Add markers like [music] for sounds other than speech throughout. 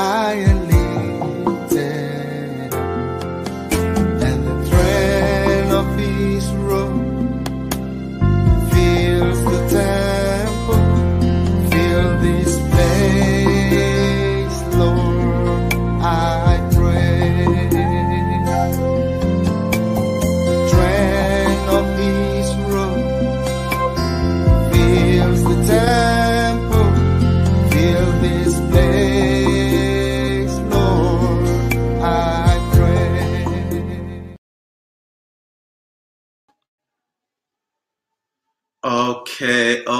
high and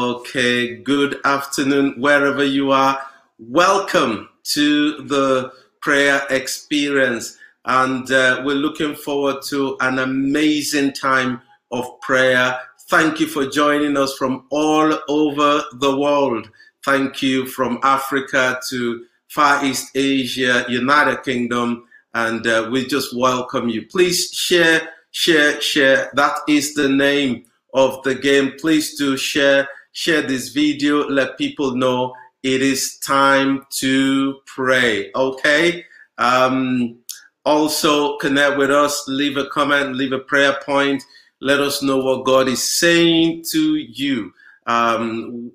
Okay. Good afternoon, wherever you are. Welcome to the prayer experience. And uh, we're looking forward to an amazing time of prayer. Thank you for joining us from all over the world. Thank you from Africa to Far East Asia, United Kingdom, and uh, we just welcome you. Please share, share, share. That is the name of the game. Please do share, share this video. Let people know it is time to pray. Okay. Um, also connect with us. Leave a comment. Leave a prayer point. Let us know what God is saying to you. Um,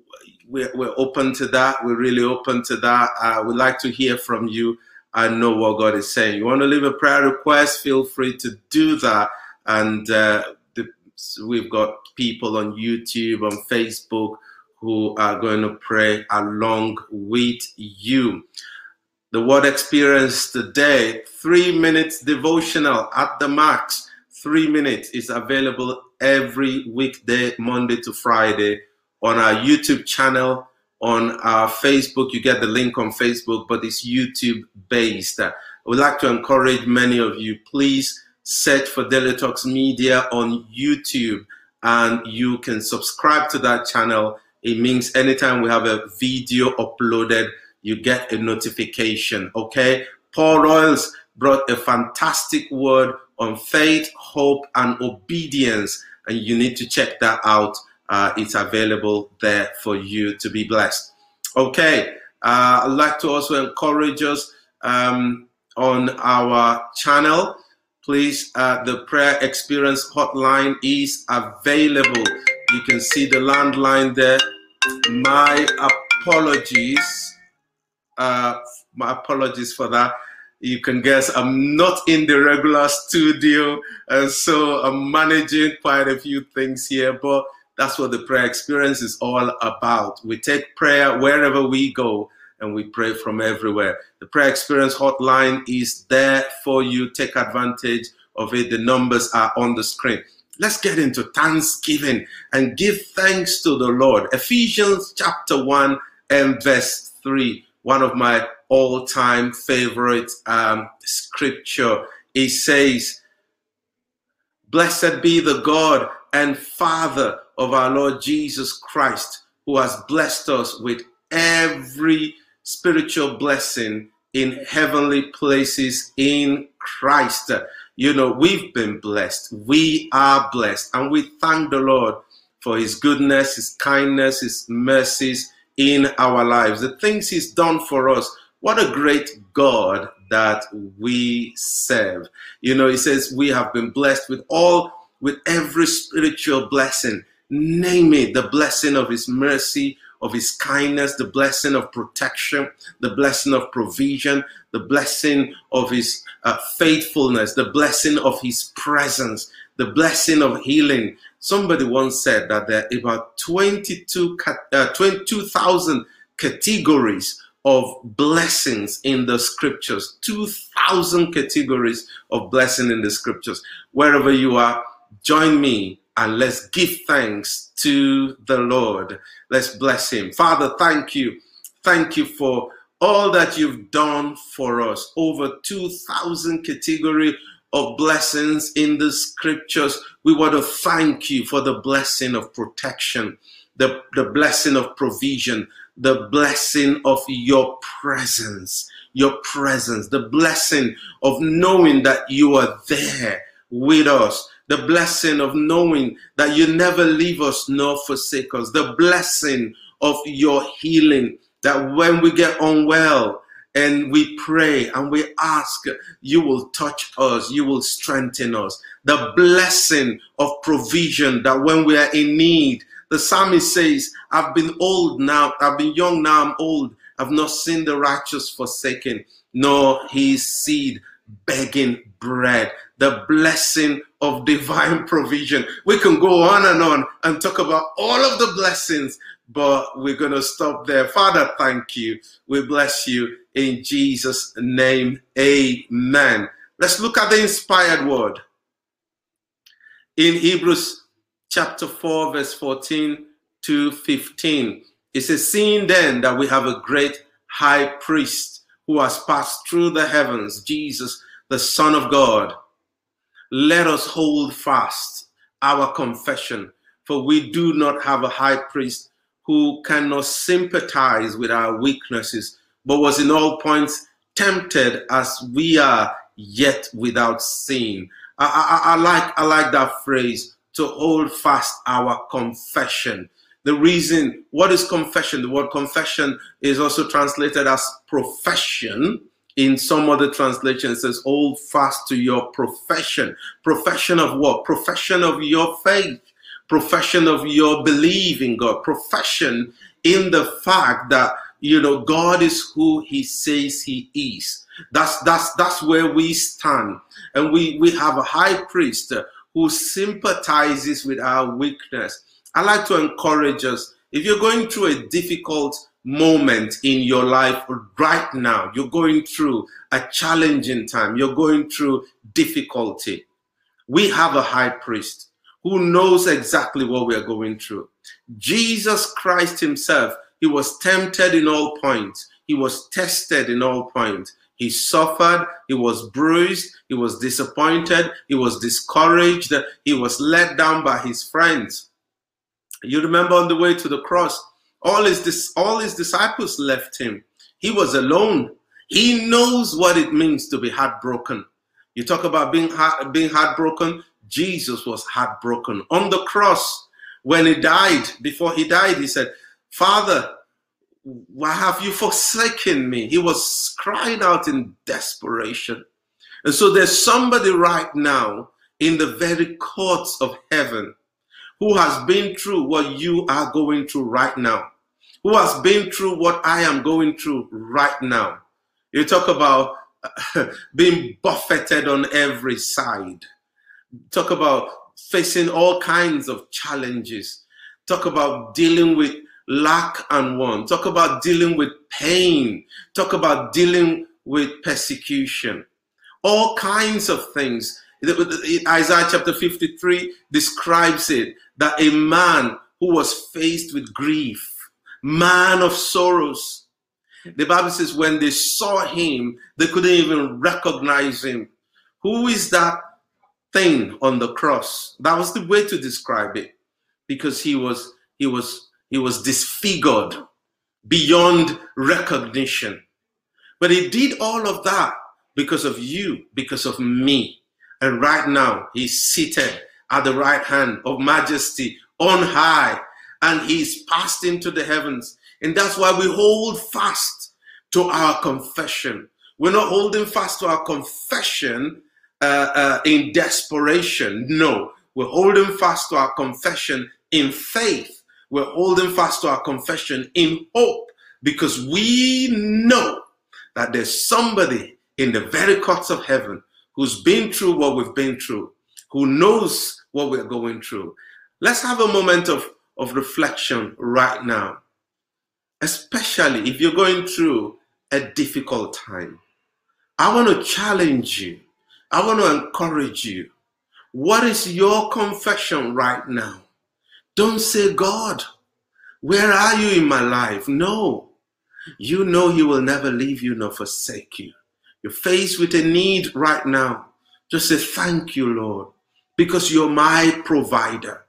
we're, we're open to that. We're really open to that. Uh, we'd like to hear from you and know what God is saying. You want to leave a prayer request? Feel free to do that. And uh, we've got people on YouTube, on Facebook, who are going to pray along with you. The word experience today, three minutes devotional at the max. Three minutes is available every weekday, Monday to Friday, on our YouTube channel, on our Facebook. You get the link on Facebook, but it's YouTube based. I would like to encourage many of you, please search for Daily Media on YouTube and you can subscribe to that channel. It means anytime we have a video uploaded, you get a notification. Okay. Paul Royals brought a fantastic word on faith, hope, and obedience, and you need to check that out. Uh, it's available there for you to be blessed. Okay. Uh, I'd like to also encourage us um, on our channel please uh, the prayer experience hotline is available. You can see the landline there. My apologies uh, my apologies for that. You can guess i'm not in the regular studio and so i'm managing quite a few things here but that's what the prayer experience is all about. We take prayer wherever we go and we pray from everywhere. The prayer experience hotline is there for you. Take advantage of it. The numbers are on the screen. Let's get into thanksgiving and give thanks to the Lord. Ephesians chapter 1 and verse 3, one of my all time favorite um, scripture. It says, Blessed be the God and Father of our Lord Jesus Christ, who has blessed us with every spiritual blessing in heavenly places in Christ. You know, we've been blessed. We are blessed. And we thank the Lord for his goodness, his kindness, his mercies in our lives. The things he's done for us. What a great God that we serve. You know, he says we have been blessed with all, with every spiritual blessing. Name it the blessing of his mercy, of his kindness, the blessing of protection, the blessing of provision, the blessing of his uh, faithfulness, the blessing of his presence, the blessing of healing. Somebody once said that there are about 22, uh, 22,000 categories of blessings in the scriptures. 2,000 categories of blessing in the scriptures. Wherever you are, join me and let's give thanks to the Lord. Let's bless him. Father, thank you. Thank you for all that you've done for us. Over 2,000 category of blessings in the scriptures. We want to thank you for the blessing of protection, the, the blessing of provision, the blessing of your presence, your presence, the blessing of knowing that you are there with us the blessing of knowing that you never leave us nor forsake us, the blessing of your healing, that when we get unwell, and we pray and we ask, you will touch us, you will strengthen us. The blessing of provision that when we are in need, the psalmist says, I've been old now, I've been young now, I'm old. I've not seen the righteous forsaken, nor his seed begging bread. The blessing of divine provision. We can go on and on and talk about all of the blessings, but we're going to stop there. Father, thank you. We bless you in Jesus' name. Amen. Let's look at the inspired word. In Hebrews chapter 4, verse 14 to 15. It says, Seeing then that we have a great high priest who has passed through the heavens, Jesus, the Son of God, let us hold fast our confession, for we do not have a high priest who cannot sympathize with our weaknesses, but was in all points tempted as we are, yet without sin. I, I, I like I like that phrase to hold fast our confession. The reason, what is confession? The word confession is also translated as profession. In some other translations, says, hold fast to your profession. Profession of what? Profession of your faith. Profession of your belief in God. Profession in the fact that you know God is who He says He is. That's that's that's where we stand, and we we have a high priest who sympathizes with our weakness. I like to encourage us if you're going through a difficult moment in your life right now, you're going through a challenging time, you're going through difficulty. We have a high priest who knows exactly what we are going through. Jesus Christ Himself, He was tempted in all points, He was tested in all points. He suffered, he was bruised, he was disappointed, he was discouraged, he was let down by his friends. You remember on the way to the cross, all his, all his disciples left him. He was alone. He knows what it means to be heartbroken. You talk about being, heart, being heartbroken. Jesus was heartbroken. On the cross, when he died, before he died, he said, Father, why have you forsaken me? He was crying out in desperation. And so there's somebody right now in the very courts of heaven who has been through what you are going through right now, who has been through what I am going through right now. You talk about uh, [laughs] being buffeted on every side, talk about facing all kinds of challenges, talk about dealing with lack and want. Talk about dealing with pain. Talk about dealing with persecution. All kinds of things. Isaiah chapter 53 describes it that a man who was faced with grief, man of sorrows. The Bible says when they saw him, they couldn't even recognize him. Who is that thing on the cross? That was the way to describe it because he was he was he was disfigured beyond recognition. But he did all of that because of you, because of me. And right now, he's seated at the right hand of majesty on high, and he's passed into the heavens. And that's why we hold fast to our confession. We're not holding fast to our confession uh, uh, in desperation. No, we're holding fast to our confession in faith we're holding fast to our confession in hope because we know that there's somebody in the very courts of heaven who's been through what we've been through, who knows what we're going through. Let's have a moment of, of reflection right now, especially if you're going through a difficult time. I want to challenge you. I want to encourage you. What is your confession right now? Don't say, God, where are you in my life? No. You know He will never leave you nor forsake you. You're faced with a need right now. Just say, Thank you, Lord, because you're my provider.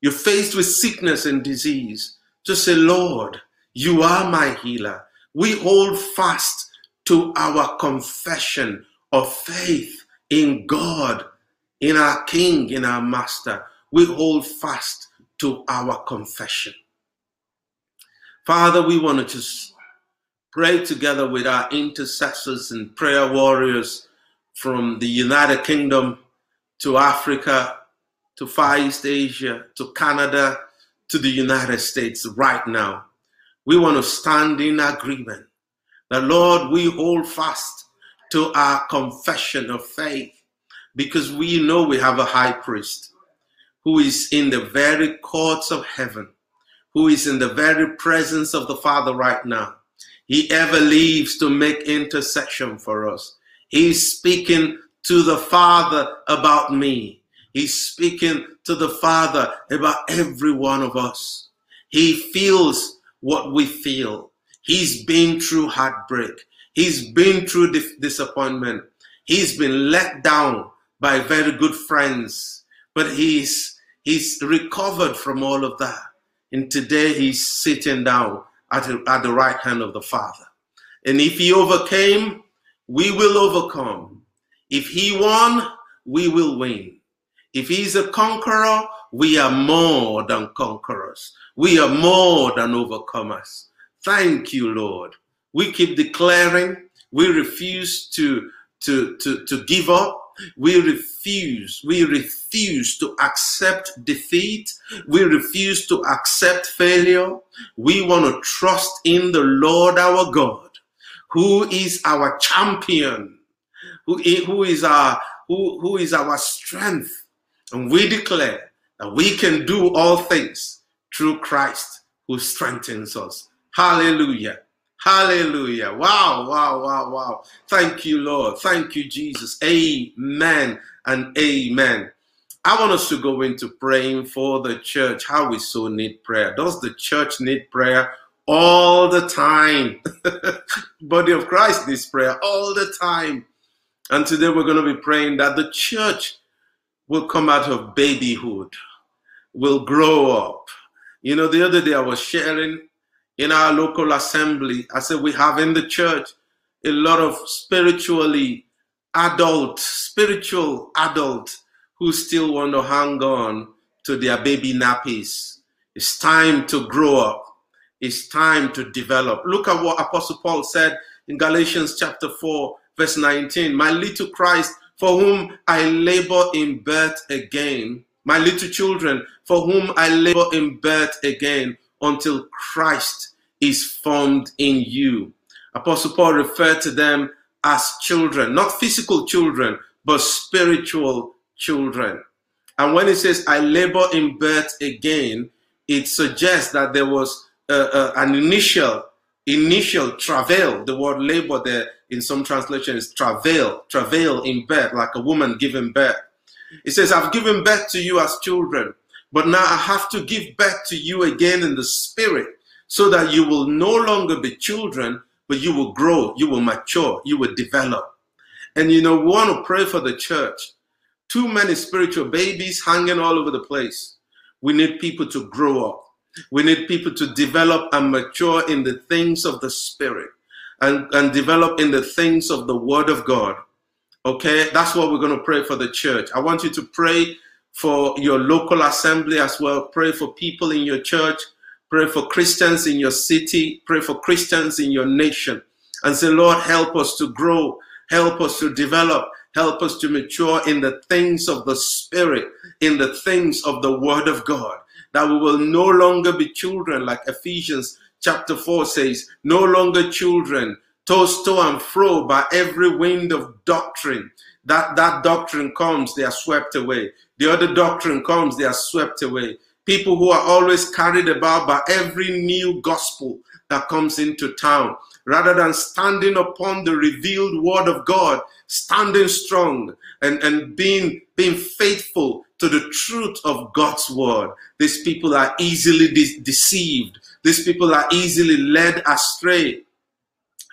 You're faced with sickness and disease. Just say, Lord, you are my healer. We hold fast to our confession of faith in God, in our King, in our Master. We hold fast to our confession. Father, we want to just pray together with our intercessors and prayer warriors from the United Kingdom to Africa to Far East Asia to Canada to the United States right now. We want to stand in agreement that, Lord, we hold fast to our confession of faith because we know we have a high priest who is in the very courts of heaven, who is in the very presence of the Father right now. He ever leaves to make intercession for us. He's speaking to the Father about me. He's speaking to the Father about every one of us. He feels what we feel. He's been through heartbreak. He's been through disappointment. He's been let down by very good friends, but he's he's recovered from all of that. And today he's sitting down at, at the right hand of the Father. And if he overcame, we will overcome. If he won, we will win. If he's a conqueror, we are more than conquerors. We are more than overcomers. Thank you, Lord. We keep declaring, we refuse to, to, to, to give up. We refuse, we refuse to accept defeat. We refuse to accept failure. We want to trust in the Lord our God, who is our champion, who, who is our who, who is our strength. And we declare that we can do all things through Christ who strengthens us. Hallelujah. Hallelujah. Wow, wow, wow, wow. Thank you, Lord. Thank you, Jesus. Amen and amen. I want us to go into praying for the church, how we so need prayer. Does the church need prayer? All the time. [laughs] Body of Christ needs prayer all the time. And today we're going to be praying that the church will come out of babyhood, will grow up. You know, the other day I was sharing in our local assembly. I said, we have in the church a lot of spiritually adult, spiritual adult who still want to hang on to their baby nappies. It's time to grow up. It's time to develop. Look at what Apostle Paul said in Galatians chapter 4, verse 19. My little Christ, for whom I labor in birth again, my little children, for whom I labor in birth again, until Christ is formed in you. Apostle Paul referred to them as children, not physical children, but spiritual children. And when he says, I labor in birth again, it suggests that there was an initial initial travail. The word labor there in some translations travail, travail in birth, like a woman giving birth. It says, I've given birth to you as children, but now I have to give back to you again in the spirit so that you will no longer be children, but you will grow, you will mature, you will develop. And you know, we want to pray for the church. Too many spiritual babies hanging all over the place. We need people to grow up. We need people to develop and mature in the things of the Spirit and, and develop in the things of the Word of God. Okay, that's what we're going to pray for the church. I want you to pray for your local assembly as well. Pray for people in your church. Pray for Christians in your city. Pray for Christians in your nation. And say, Lord, help us to grow. Help us to develop. Help us to mature in the things of the Spirit, in the things of the Word of God. That we will no longer be children, like Ephesians chapter 4 says, no longer children, tossed to and fro by every wind of doctrine. That, that doctrine comes, they are swept away. The other doctrine comes, they are swept away people who are always carried about by every new gospel that comes into town, rather than standing upon the revealed word of God, standing strong and, and being, being faithful to the truth of God's word. These people are easily de- deceived. These people are easily led astray.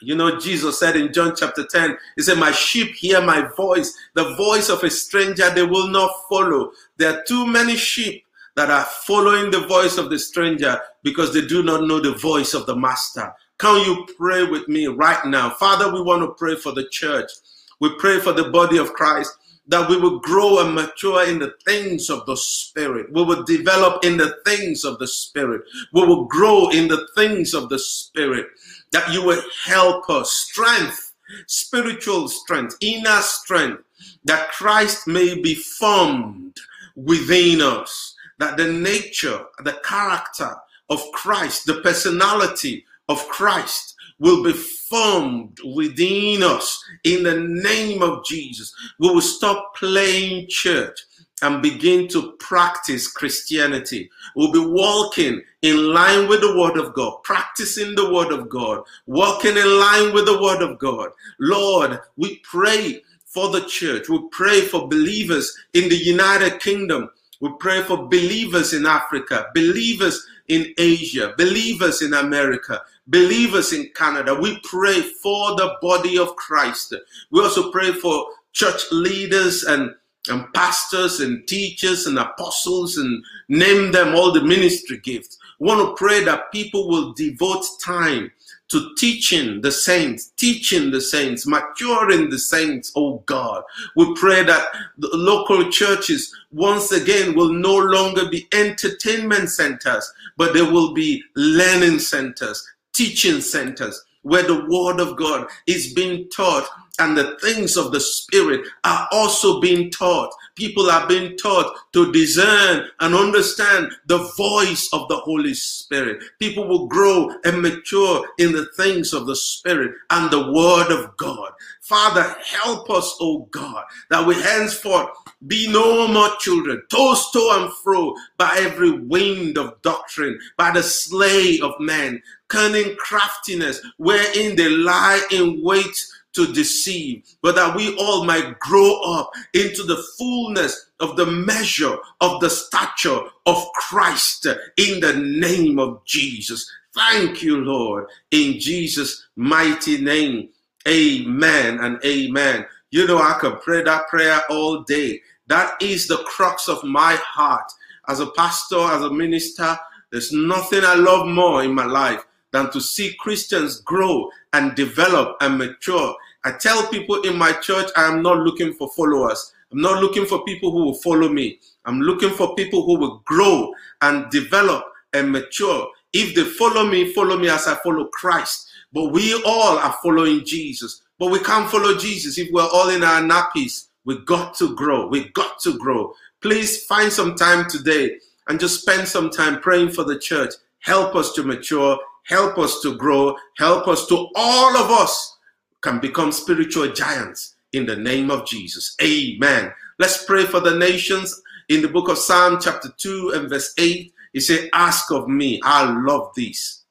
You know, Jesus said in John chapter 10, He said, My sheep hear my voice, the voice of a stranger they will not follow. There are too many sheep that are following the voice of the stranger because they do not know the voice of the master. Can you pray with me right now? Father, we want to pray for the church. We pray for the body of Christ that we will grow and mature in the things of the Spirit. We will develop in the things of the Spirit. We will grow in the things of the Spirit. That you will help us, strength, spiritual strength, inner strength, that Christ may be formed within us, that the nature, the character of Christ, the personality of Christ will be formed within us in the name of Jesus. We will stop playing church and begin to practice Christianity. We'll be walking in line with the Word of God, practicing the Word of God, walking in line with the Word of God. Lord, we pray for the church. We pray for believers in the United Kingdom. We pray for believers in Africa, believers in Asia, believers in America, believers in Canada. We pray for the body of Christ. We also pray for church leaders and, and pastors and teachers and apostles and name them all the ministry gifts. We want to pray that people will devote time to teaching the saints, teaching the saints, maturing the saints, oh God. We pray that the local churches once again will no longer be entertainment centers, but they will be learning centers, teaching centers where the word of God is being taught and the things of the spirit are also being taught. People are being taught to discern and understand the voice of the Holy Spirit. People will grow and mature in the things of the spirit and the word of God. Father, help us, oh God, that we henceforth be no more children, tossed to and fro by every wind of doctrine, by the slay of men, cunning craftiness, wherein they lie in wait to deceive, but that we all might grow up into the fullness of the measure of the stature of Christ in the name of Jesus. Thank you, Lord, in Jesus' mighty name. Amen and amen. You know, I could pray that prayer all day. That is the crux of my heart. As a pastor, as a minister, there's nothing I love more in my life than to see Christians grow and develop and mature. I tell people in my church, I am not looking for followers. I'm not looking for people who will follow me. I'm looking for people who will grow and develop and mature. If they follow me, follow me as I follow Christ. But we all are following Jesus. But we can't follow Jesus if we're all in our nappies. We got to grow. We got to grow. Please find some time today and just spend some time praying for the church. Help us to mature. Help us to grow. Help us to all of us can become spiritual giants in the name of Jesus. Amen. Let's pray for the nations. In the book of Psalm, chapter 2 and verse 8, he said, Ask of me. I love this.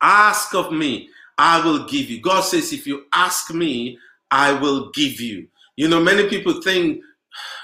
Ask of me. I will give you. God says, If you ask me, I will give you. You know, many people think,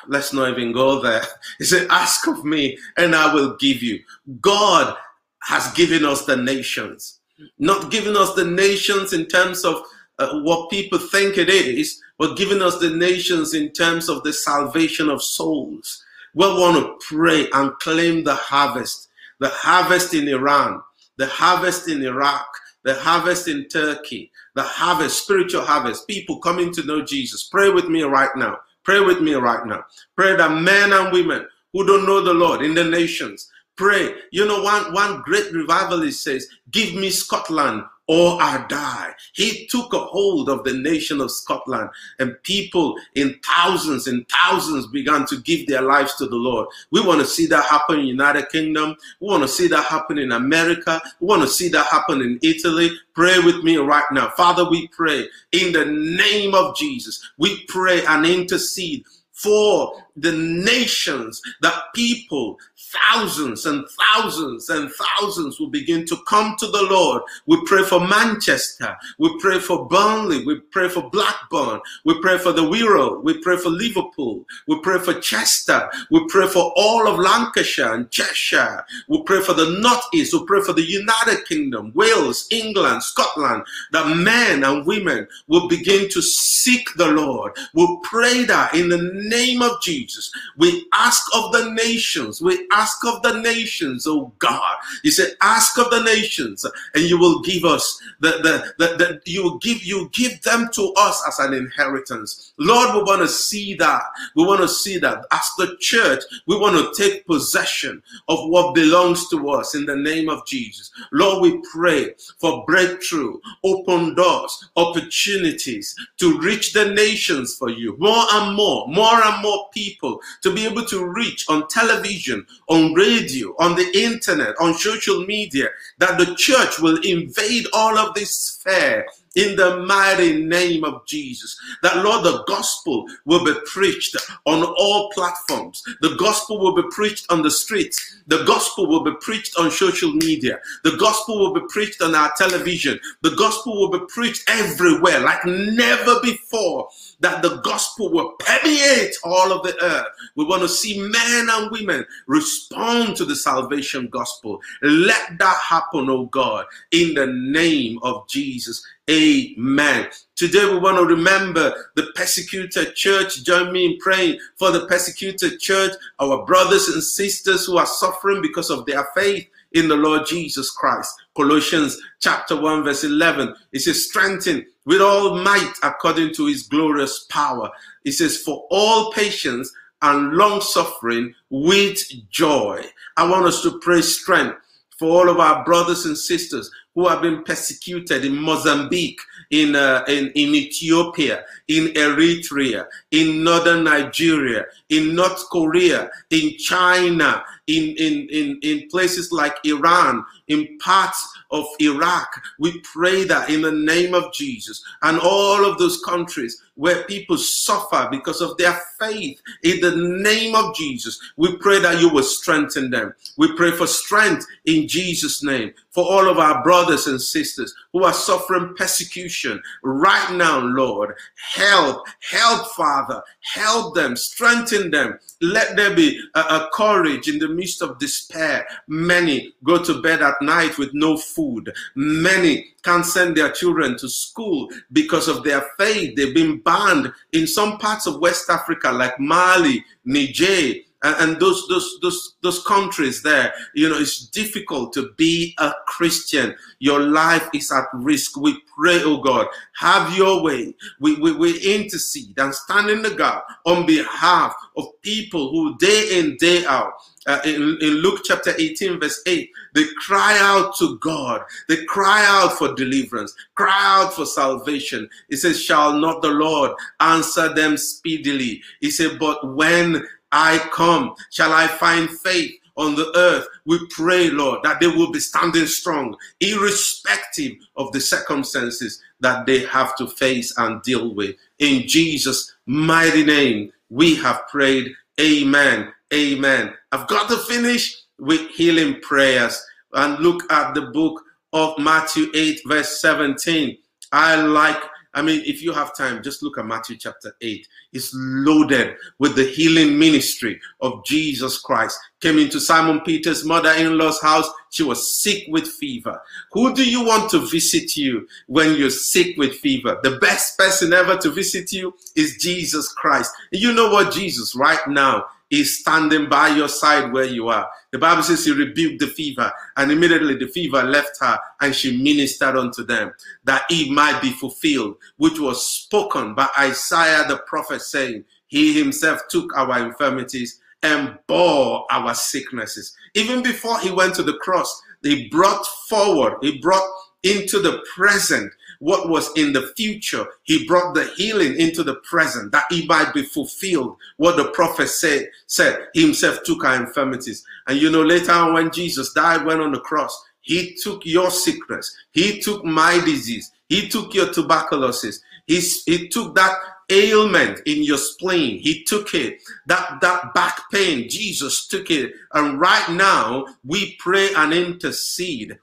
let's not even go there. [laughs] He said, Ask of me, and I will give you. God has given us the nations, not giving us the nations in terms of uh, what people think it is, but giving us the nations in terms of the salvation of souls. We want to pray and claim the harvest, the harvest in Iran, the harvest in Iraq, the harvest in Turkey, the harvest, spiritual harvest, people coming to know Jesus. Pray with me right now. Pray with me right now. Pray that men and women who don't know the Lord in the nations pray. You know, one, one great revivalist says, Give me Scotland or I die. He took a hold of the nation of Scotland, and people in thousands and thousands began to give their lives to the Lord. We want to see that happen in United Kingdom. We want to see that happen in America. We want to see that happen in Italy. Pray with me right now. Father, we pray in the name of Jesus. We pray and intercede for the nations, that people, thousands and thousands and thousands will begin to come to the Lord. We pray for Manchester. We pray for Burnley. We pray for Blackburn. We pray for the Wirral. We pray for Liverpool. We pray for Chester. We pray for all of Lancashire and Cheshire. We pray for the Northeast. We pray for the United Kingdom, Wales, England, Scotland, that men and women will begin to seek the Lord. We pray that in the name of Jesus, we ask of the nations, we ask of the nations, oh God. You said, ask of the nations, and you will give us the, the, the, the you give you give them to us as an inheritance. Lord, we want to see that. We want to see that as the church, we want to take possession of what belongs to us in the name of Jesus. Lord, we pray for breakthrough, open doors, opportunities to reach the nations for you. More and more, more and more people to be able to reach on television, on radio, on the internet, on social media, that the church will invade all of this sphere in the mighty name of Jesus. That, Lord, the gospel will be preached on all platforms. The gospel will be preached on the streets. The gospel will be preached on social media. The gospel will be preached on our television. The gospel will be preached everywhere like never before. That the gospel will permeate all of the earth. We want to see men and women respond to the salvation gospel. Let that happen, oh God, in the name of Jesus. Amen. Today we want to remember the persecuted church. Join me in praying for the persecuted church, our brothers and sisters who are suffering because of their faith in the Lord Jesus Christ. Colossians chapter 1 verse 11. It says, strengthen with all might according to his glorious power. It says, for all patience and long suffering with joy. I want us to pray strength for all of our brothers and sisters who have been persecuted in Mozambique, in, uh, in, in Ethiopia, in Eritrea, in northern Nigeria, in North Korea, in China, in, in, in, in places like Iran, in parts of Iraq. We pray that in the name of Jesus and all of those countries where people suffer because of their faith in the name of Jesus, we pray that you will strengthen them. We pray for strength in Jesus' name for all of our brothers and sisters who are suffering persecution right now, Lord. Help, help, Father, help them, strengthen them. Let there be a, a courage in the midst of despair. Many go to bed at night with no food. Many can't send their children to school because of their faith. They've been banned in some parts of West Africa, like Mali, Niger, and, those those those those countries there you know it's difficult to be a christian your life is at risk we pray oh god have your way we we, we intercede and stand in the gap on behalf of people who day in day out uh, in, in Luke chapter 18, verse 8, they cry out to God. They cry out for deliverance, cry out for salvation. He says, Shall not the Lord answer them speedily? He said, But when I come. Shall I find faith on the earth? We pray, Lord, that they will be standing strong, irrespective of the circumstances that they have to face and deal with. In Jesus' mighty name, we have prayed. Amen. Amen. I've got to finish with healing prayers and look at the book of Matthew 8, verse 17. I like I mean, if you have time, just look at Matthew chapter 8. It's loaded with the healing ministry of Jesus Christ. Came into Simon Peter's mother in law's house. She was sick with fever. Who do you want to visit you when you're sick with fever? The best person ever to visit you is Jesus Christ. You know what, Jesus, right now, is standing by your side where you are. The Bible says he rebuked the fever, and immediately the fever left her, and she ministered unto them that it might be fulfilled, which was spoken by Isaiah the prophet, saying, He himself took our infirmities and bore our sicknesses. Even before he went to the cross, he brought forward, he brought into the present what was in the future. He brought the healing into the present that it might be fulfilled. What the prophet said, said he himself took our infirmities. And you know, later on when Jesus died, went on the cross, he took your sickness. He took my disease. He took your tuberculosis. He, he took that ailment in your spleen. He took it. That, that back pain, Jesus took it. And right now, we pray and intercede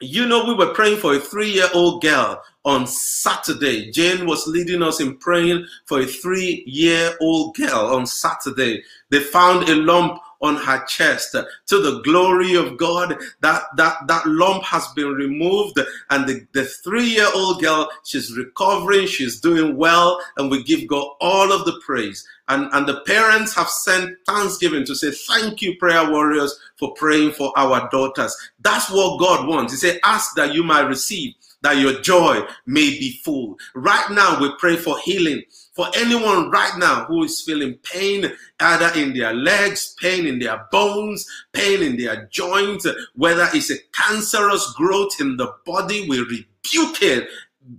you know, we were praying for a three year old girl on Saturday. Jane was leading us in praying for a three year old girl on Saturday. They found a lump on her chest to the glory of God. That that that lump has been removed, and the, the three-year-old girl, she's recovering, she's doing well, and we give God all of the praise. And, and the parents have sent thanksgiving to say, Thank you, prayer warriors, for praying for our daughters. That's what God wants. He said, Ask that you might receive, that your joy may be full. Right now, we pray for healing for anyone right now who is feeling pain, either in their legs, pain in their bones, pain in their joints, whether it's a cancerous growth in the body, we rebuke it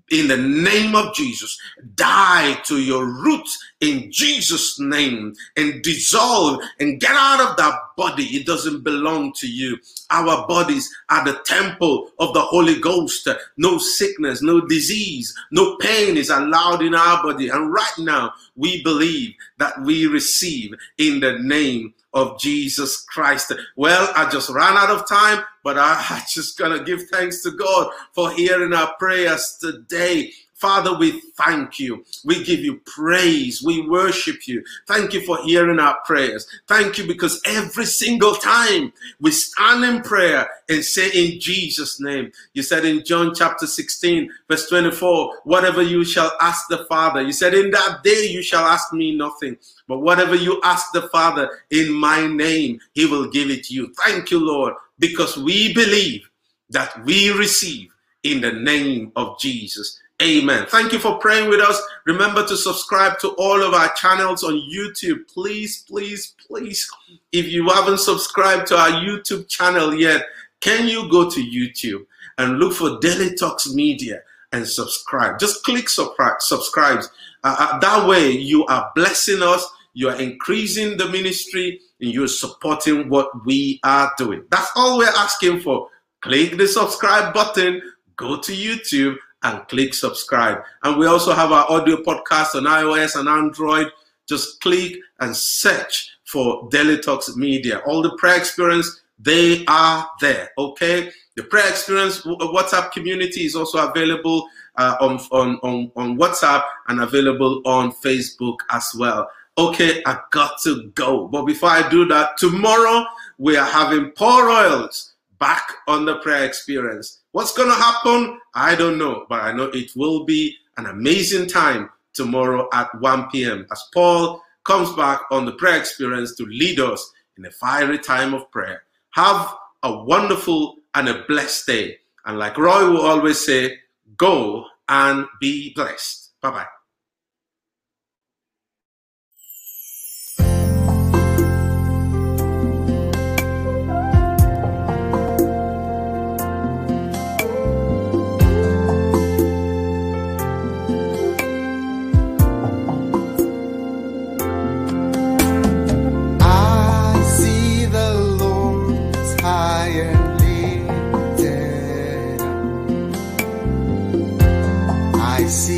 in the name of Jesus. Die to your roots in Jesus' name and dissolve and get out of that body. It doesn't belong to you. Our bodies are the temple of the Holy Ghost. No sickness, no disease, no pain is allowed in our body. And right now, we believe that we receive in the name of Jesus Christ. Well, I just ran out of time, but I, [laughs] I just gonna give thanks to God for hearing our prayers today. Father, we thank you. We give you praise. We worship you. Thank you for hearing our prayers. Thank you because every single time we stand in prayer and say in Jesus' name, you said in John chapter 16, verse 24, whatever you shall ask the Father, you said in that day you shall ask me nothing. But whatever you ask the Father in my name, he will give it to you. Thank you, Lord, because we believe that we receive in the name of Jesus. Amen. Thank you for praying with us. Remember to subscribe to all of our channels on YouTube. Please, please, please. If you haven't subscribed to our YouTube channel yet, can you go to YouTube and look for Daily Talks Media and subscribe? Just click subscribe. Uh, uh, that way, you are blessing us, you are increasing the ministry, and you're supporting what we are doing. That's all we're asking for. Click the subscribe button, go to YouTube and click subscribe. And we also have our audio podcast on iOS and Android. Just click and search for Daily Talks Media. All the prayer experience, they are there. Okay. The prayer experience WhatsApp community is also available uh, on, on, on, on WhatsApp and available on Facebook as well. Okay, I got to go. But before I do that, tomorrow we are having Paul Royals back on the prayer experience. What's going to happen? I don't know, but I know it will be an amazing time tomorrow at 1 p.m. as Paul comes back on the prayer experience to lead us in a fiery time of prayer. Have a wonderful and a blessed day. And like Roy will always say, go and be blessed. Bye bye. Road.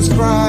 just cry.